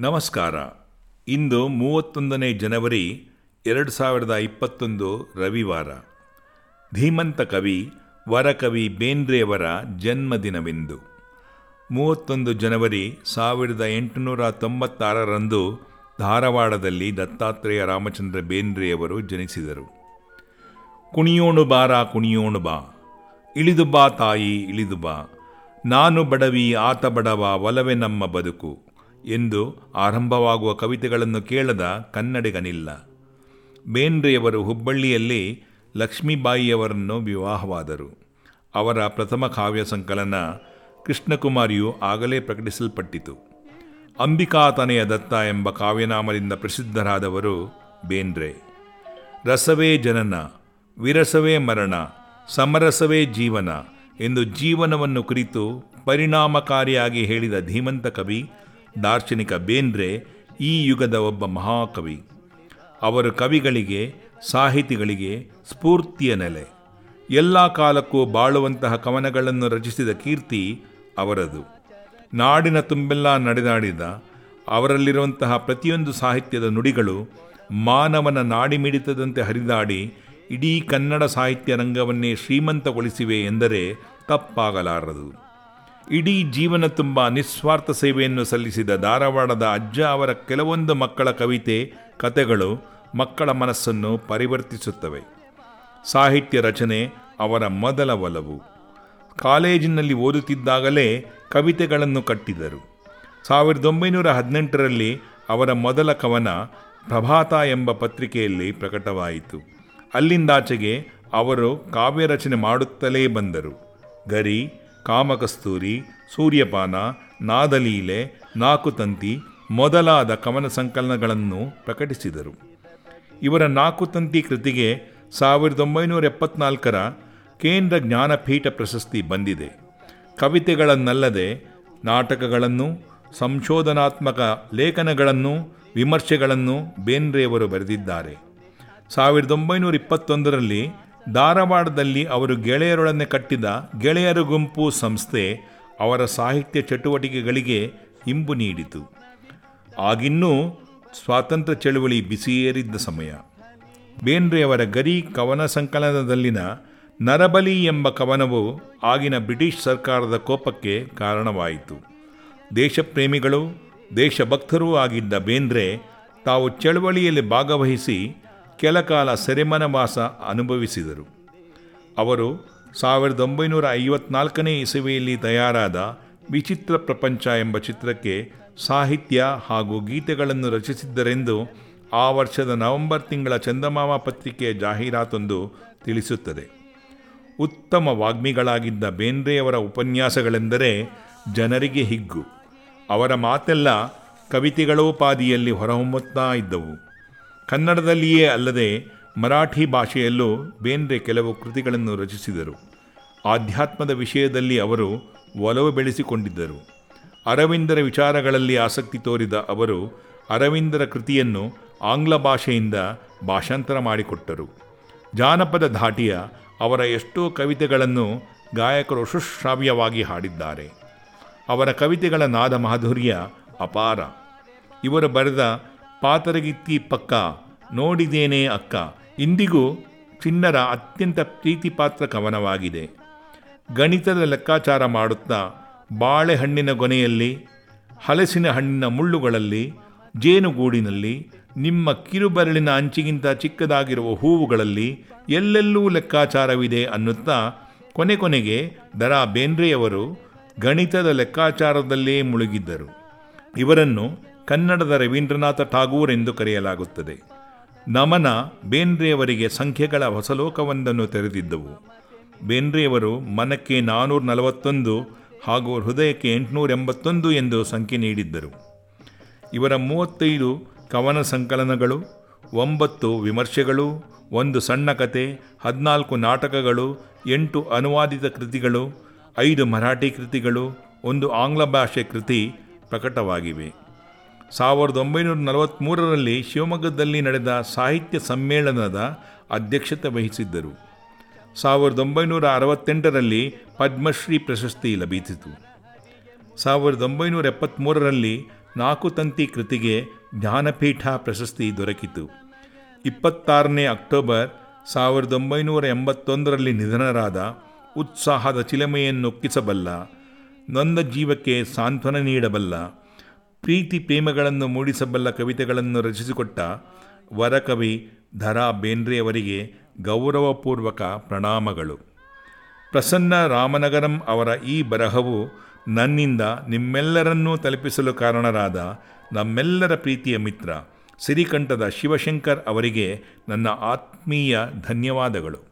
ನಮಸ್ಕಾರ. ಇಂದು ಮೂವತ್ತೊಂದನೇ ಜನವರಿ ಎರಡು ಸಾವಿರದ ಇಪ್ಪತ್ತೊಂದು ರವಿವಾರ. ಧೀಮಂತ ಕವಿ, ವರಕವಿ ಬೇಂದ್ರೆಯವರ ಜನ್ಮದಿನವೆಂದು. ಮೂವತ್ತೊಂದು ಜನವರಿ ಸಾವಿರದ ಎಂಟುನೂರ ತೊಂಬತ್ತಾರರಂದು ಧಾರವಾಡದಲ್ಲಿ ದತ್ತಾತ್ರೇಯ ರಾಮಚಂದ್ರ ಬೇಂದ್ರೆಯವರು ಜನಿಸಿದರು. ಕುಣಿಯೋಣು ಬಾರ, ಕುಣಿಯೋಣು ಬಾ. ಇಳಿದು ಬಾ ತಾಯಿ, ಇಳಿದು ಬಾ. ನಾನು ಬಡವಿ, ಆತ ಬಡವ, ಒಲವೆ ನಮ್ಮ ಬದುಕು. ಎಂದು ಆರಂಭವಾಗುವ ಕವಿತೆಗಳನ್ನು ಕೇಳದ ಕನ್ನಡಿಗನಿಲ್ಲ. ಬೇಂದ್ರೆಯವರು ಹುಬ್ಬಳ್ಳಿಯಲ್ಲಿ ಲಕ್ಷ್ಮೀಬಾಯಿಯವರನ್ನು ವಿವಾಹವಾದರು. ಅವರ ಪ್ರಥಮ ಕಾವ್ಯ ಸಂಕಲನ ಕೃಷ್ಣಕುಮಾರಿಯು ಆಗಲೇ ಪ್ರಕಟಿಸಲ್ಪಟ್ಟಿತು. ಅಂಬಿಕಾತನೆಯ ದತ್ತ ಎಂಬ ಕಾವ್ಯನಾಮದಿಂದ ಪ್ರಸಿದ್ಧರಾದವರು ಬೇಂದ್ರೆ. ರಸವೇ ಜನನ, ವಿರಸವೇ ಮರಣ, ಸಮರಸವೇ ಜೀವನ ಎಂದು ಜೀವನವನ್ನು ಕುರಿತು ಪರಿಣಾಮಕಾರಿಯಾಗಿ ಹೇಳಿದ ಧೀಮಂತ ಕವಿ ದಾರ್ಶನಿಕ ಬೇಂದ್ರೆ ಈ ಯುಗದ ಒಬ್ಬ ಮಹಾಕವಿ. ಅವರು ಕವಿಗಳಿಗೆ, ಸಾಹಿತಿಗಳಿಗೆ ಸ್ಫೂರ್ತಿಯ ನೆಲೆ. ಎಲ್ಲ ಕಾಲಕ್ಕೂ ಬಾಳುವಂತಹ ಕವನಗಳನ್ನು ರಚಿಸಿದ ಕೀರ್ತಿ ಅವರದು. ನಾಡಿನ ತುಂಬೆಲ್ಲ ನಡೆದಾಡಿದ, ಅವರಲ್ಲಿರುವಂತಹ ಪ್ರತಿಯೊಂದು ಸಾಹಿತ್ಯದ ನುಡಿಗಳು ಮಾನವನ ನಾಡಿಮಿಡಿತದಂತೆ ಹರಿದಾಡಿ ಇಡೀ ಕನ್ನಡ ಸಾಹಿತ್ಯ ರಂಗವನ್ನೇ ಶ್ರೀಮಂತಗೊಳಿಸಿವೆ ಎಂದರೆ ತಪ್ಪಾಗಲಾರದು. ಇಡೀ ಜೀವನ ತುಂಬ ನಿಸ್ವಾರ್ಥ ಸೇವೆಯನ್ನು ಸಲ್ಲಿಸಿದ ಧಾರವಾಡದ ಅಜ್ಜ ಅವರ ಕೆಲವೊಂದು ಮಕ್ಕಳ ಕವಿತೆ, ಕತೆಗಳು ಮಕ್ಕಳ ಮನಸ್ಸನ್ನು ಪರಿವರ್ತಿಸುತ್ತವೆ. ಸಾಹಿತ್ಯ ರಚನೆ ಅವರ ಮೊದಲ ಒಲವು. ಕಾಲೇಜಿನಲ್ಲಿ ಓದುತ್ತಿದ್ದಾಗಲೇ ಕವಿತೆಗಳನ್ನು ಕಟ್ಟಿದರು. ಸಾವಿರದ ಒಂಬೈನೂರ ಹದಿನೆಂಟರಲ್ಲಿ ಅವರ ಮೊದಲ ಕವನ ಪ್ರಭಾತ ಎಂಬ ಪತ್ರಿಕೆಯಲ್ಲಿ ಪ್ರಕಟವಾಯಿತು. ಅಲ್ಲಿಂದಾಚೆಗೆ ಅವರು ಕಾವ್ಯ ರಚನೆ ಮಾಡುತ್ತಲೇ ಬಂದರು. ಗರಿ ಕಾಮಕಸ್ತೂರಿ, ಸೂರ್ಯಪಾನ, ನಾದಲೀಲೆ, ನಾಕುತಂತಿ ಮೊದಲಾದ ಕವನ ಸಂಕಲನಗಳನ್ನು ಪ್ರಕಟಿಸಿದರು. ಇವರ ನಾಕುತಂತಿ ಕೃತಿಗೆ ಸಾವಿರದ ಒಂಬೈನೂರ ಎಪ್ಪತ್ನಾಲ್ಕರ ಕೇಂದ್ರ ಜ್ಞಾನಪೀಠ ಪ್ರಶಸ್ತಿ ಬಂದಿದೆ. ಕವಿತೆಗಳನ್ನಲ್ಲದೆ ನಾಟಕಗಳನ್ನು, ಸಂಶೋಧನಾತ್ಮಕ ಲೇಖನಗಳನ್ನು, ವಿಮರ್ಶೆಗಳನ್ನು ಬೇಂದ್ರೆಯವರು ಬರೆದಿದ್ದಾರೆ. ಸಾವಿರದ ಒಂಬೈನೂರ ಇಪ್ಪತ್ತೊಂದರಲ್ಲಿ ಧಾರವಾಡದಲ್ಲಿ ಅವರು ಗೆಳೆಯರೊಡನೆ ಕಟ್ಟಿದ ಗೆಳೆಯರ ಗುಂಪು ಸಂಸ್ಥೆ ಅವರ ಸಾಹಿತ್ಯ ಚಟುವಟಿಕೆಗಳಿಗೆ ಇಂಬು ನೀಡಿತು. ಆಗಿನ್ನೂ ಸ್ವಾತಂತ್ರ್ಯ ಚಳುವಳಿ ಬಿಸಿಯೇರಿದ್ದ ಸಮಯ. ಬೇಂದ್ರೆಯವರ ಗರಿ ಕವನ ಸಂಕಲನದಲ್ಲಿನ ನರಬಲಿ ಎಂಬ ಕವನವು ಆಗಿನ ಬ್ರಿಟಿಷ್ ಸರ್ಕಾರದ ಕೋಪಕ್ಕೆ ಕಾರಣವಾಯಿತು. ದೇಶಪ್ರೇಮಿಗಳು, ದೇಶಭಕ್ತರೂ ಆಗಿದ್ದ ಬೇಂದ್ರೆ ತಾವು ಚಳುವಳಿಯಲ್ಲಿ ಭಾಗವಹಿಸಿ ಕೆಲಕಾಲ ಸೆರೆಮನವಾಸ ಅನುಭವಿಸಿದರು. ಅವರು ಸಾವಿರದ ಒಂಬೈನೂರ ಐವತ್ನಾಲ್ಕನೇ ಇಸವಿಯಲ್ಲಿ ತಯಾರಾದ ವಿಚಿತ್ರ ಪ್ರಪಂಚ ಎಂಬ ಚಿತ್ರಕ್ಕೆ ಸಾಹಿತ್ಯ ಹಾಗೂ ಗೀತೆಗಳನ್ನು ರಚಿಸಿದ್ದರೆಂದು ಆ ವರ್ಷದ ನವೆಂಬರ್ ತಿಂಗಳ ಚಂದಮಾಮ ಪತ್ರಿಕೆಯ ಜಾಹೀರಾತೊಂದು ತಿಳಿಸುತ್ತದೆ. ಉತ್ತಮ ವಾಗ್ಮಿಗಳಾಗಿದ್ದ ಬೇಂದ್ರೆಯವರ ಉಪನ್ಯಾಸಗಳೆಂದರೆ ಜನರಿಗೆ ಹಿಗ್ಗು. ಅವರ ಮಾತೆಲ್ಲ ಕವಿತೆಗಳೋಪಾದಿಯಲ್ಲಿ ಹೊರಹೊಮ್ಮುತ್ತಾ ಇದ್ದವು. ಕನ್ನಡದಲ್ಲಿಯೇ ಅಲ್ಲದೆ ಮರಾಠಿ ಭಾಷೆಯಲ್ಲೂ ಬೇಂದ್ರೆ ಕೆಲವು ಕೃತಿಗಳನ್ನು ರಚಿಸಿದರು. ಆಧ್ಯಾತ್ಮದ ವಿಷಯದಲ್ಲಿ ಅವರು ಒಲವು ಬೆಳೆಸಿಕೊಂಡಿದ್ದರು. ಅರವಿಂದರ ವಿಚಾರಗಳಲ್ಲಿ ಆಸಕ್ತಿ ತೋರಿದ ಅವರು ಅರವಿಂದರ ಕೃತಿಯನ್ನು ಆಂಗ್ಲ ಭಾಷೆಯಿಂದ ಭಾಷಾಂತರ ಮಾಡಿಕೊಟ್ಟರು. ಜಾನಪದ ಧಾಟಿಯ ಅವರ ಎಷ್ಟೋ ಕವಿತೆಗಳನ್ನು ಗಾಯಕರು ಸುಶ್ರಾವ್ಯವಾಗಿ ಹಾಡಿದ್ದಾರೆ. ಅವರ ಕವಿತೆಗಳ ನಾದ ಮಾಧುರ್ಯ ಅಪಾರ. ಇವರು ಬರೆದ ಪಾತರಗಿತ್ತಿ ಪಕ್ಕ ನೋಡಿದೇನೆ ಅಕ್ಕ. ಇಂದಿಗೂ ಚಿನ್ನರ ಅತ್ಯಂತ ಪ್ರೀತಿಪಾತ್ರ ಕವನವಾಗಿದೆ. ಗಣಿತದ ಲೆಕ್ಕಾಚಾರ ಮಾಡುತ್ತಾ, ಬಾಳೆಹಣ್ಣಿನ ಗೊನೆಯಲ್ಲಿ, ಹಲಸಿನ ಹಣ್ಣಿನ ಮುಳ್ಳುಗಳಲ್ಲಿ, ಜೇನುಗೂಡಿನಲ್ಲಿ, ನಿಮ್ಮ ಕಿರುಬರಳಿನ ಅಂಚಿಗಿಂತ ಚಿಕ್ಕದಾಗಿರುವ ಹೂವುಗಳಲ್ಲಿ ಎಲ್ಲೆಲ್ಲೂ ಲೆಕ್ಕಾಚಾರವಿದೆ ಅನ್ನುತ್ತಾ ಕೊನೆ ಕೊನೆಗೆ ದರಾ ಬೇಂದ್ರೆಯವರು ಗಣಿತದ ಲೆಕ್ಕಾಚಾರದಲ್ಲೇ ಮುಳುಗಿದ್ದರು. ಇವರನ್ನು ಕನ್ನಡದ ರವೀಂದ್ರನಾಥ ಠಾಗೂರ್ ಎಂದು ಕರೆಯಲಾಗುತ್ತದೆ. ನಮನ ಬೇಂದ್ರೆಯವರಿಗೆ ಸಂಖ್ಯೆಗಳ ಹೊಸಲೋಕವೊಂದನ್ನು ತೆರೆದಿದ್ದವು. ಬೇಂದ್ರೆಯವರು ಮನಕ್ಕೆ ನಾನ್ನೂರ ನಲವತ್ತೊಂದು ಹಾಗೂ ಹೃದಯಕ್ಕೆ ಎಂಟುನೂರ ಎಂಬತ್ತೊಂದು ಎಂದು ಸಂಖ್ಯೆ ನೀಡಿದ್ದರು. ಇವರ ಮೂವತ್ತೈದು ಕವನ ಸಂಕಲನಗಳು, ಒಂಬತ್ತು ವಿಮರ್ಶೆಗಳು, ಒಂದು ಸಣ್ಣ ಕತೆ, ಹದಿನಾಲ್ಕು ನಾಟಕಗಳು, ಎಂಟು ಅನುವಾದಿತ ಕೃತಿಗಳು, ಐದು ಮರಾಠಿ ಕೃತಿಗಳು, ಒಂದು ಆಂಗ್ಲ ಭಾಷೆ ಕೃತಿ ಪ್ರಕಟವಾಗಿವೆ. ಸಾವಿರದ ಒಂಬೈನೂರ ನಲವತ್ತ್ಮೂರರಲ್ಲಿ ಶಿವಮೊಗ್ಗದಲ್ಲಿ ನಡೆದ ಸಾಹಿತ್ಯ ಸಮ್ಮೇಳನದ ಅಧ್ಯಕ್ಷತೆ ವಹಿಸಿದ್ದರು. ಸಾವಿರದ ಒಂಬೈನೂರ ಅರವತ್ತೆಂಟರಲ್ಲಿ ಪದ್ಮಶ್ರೀ ಪ್ರಶಸ್ತಿ ಲಭಿಸಿತು. ಸಾವಿರದ ಒಂಬೈನೂರ ಎಪ್ಪತ್ತ್ಮೂರರಲ್ಲಿ ನಾಲ್ಕು ತಂತಿ ಕೃತಿಗೆ ಜ್ಞಾನಪೀಠ ಪ್ರಶಸ್ತಿ ದೊರಕಿತು. ಇಪ್ಪತ್ತಾರನೇ ಅಕ್ಟೋಬರ್ ಸಾವಿರದ ಒಂಬೈನೂರ ಎಂಬತ್ತೊಂದರಲ್ಲಿ ನಿಧನರಾದ ಉತ್ಸಾಹದ ಚಿಲಮೆಯನ್ನೊಕ್ಕಿಸಬಲ್ಲ, ನೊಂದ ಜೀವಕ್ಕೆ ಸಾಂತ್ವನ ನೀಡಬಲ್ಲ ಪ್ರೀತಿ ಪ್ರೇಮಗಳನ್ನು ಮೂಡಿಸಬಲ್ಲ ಕವಿತೆಗಳನ್ನು ರಚಿಸಿಕೊಟ್ಟ ವರಕವಿ ಧರಾ ಬೇಂದ್ರೆಯವರಿಗೆ ಗೌರವಪೂರ್ವಕ ಪ್ರಣಾಮಗಳು. ಪ್ರಸನ್ನ ರಾಮನಗರಂ ಅವರ ಈ ಬರಹವು ನನ್ನಿಂದ ನಿಮ್ಮೆಲ್ಲರನ್ನೂ ತಲುಪಿಸಲು ಕಾರಣರಾದ ನಮ್ಮೆಲ್ಲರ ಪ್ರೀತಿಯ ಮಿತ್ರ ಸಿರಿಕಂಠದ ಶಿವಶಂಕರ್ ಅವರಿಗೆ ನನ್ನ ಆತ್ಮೀಯ ಧನ್ಯವಾದಗಳು.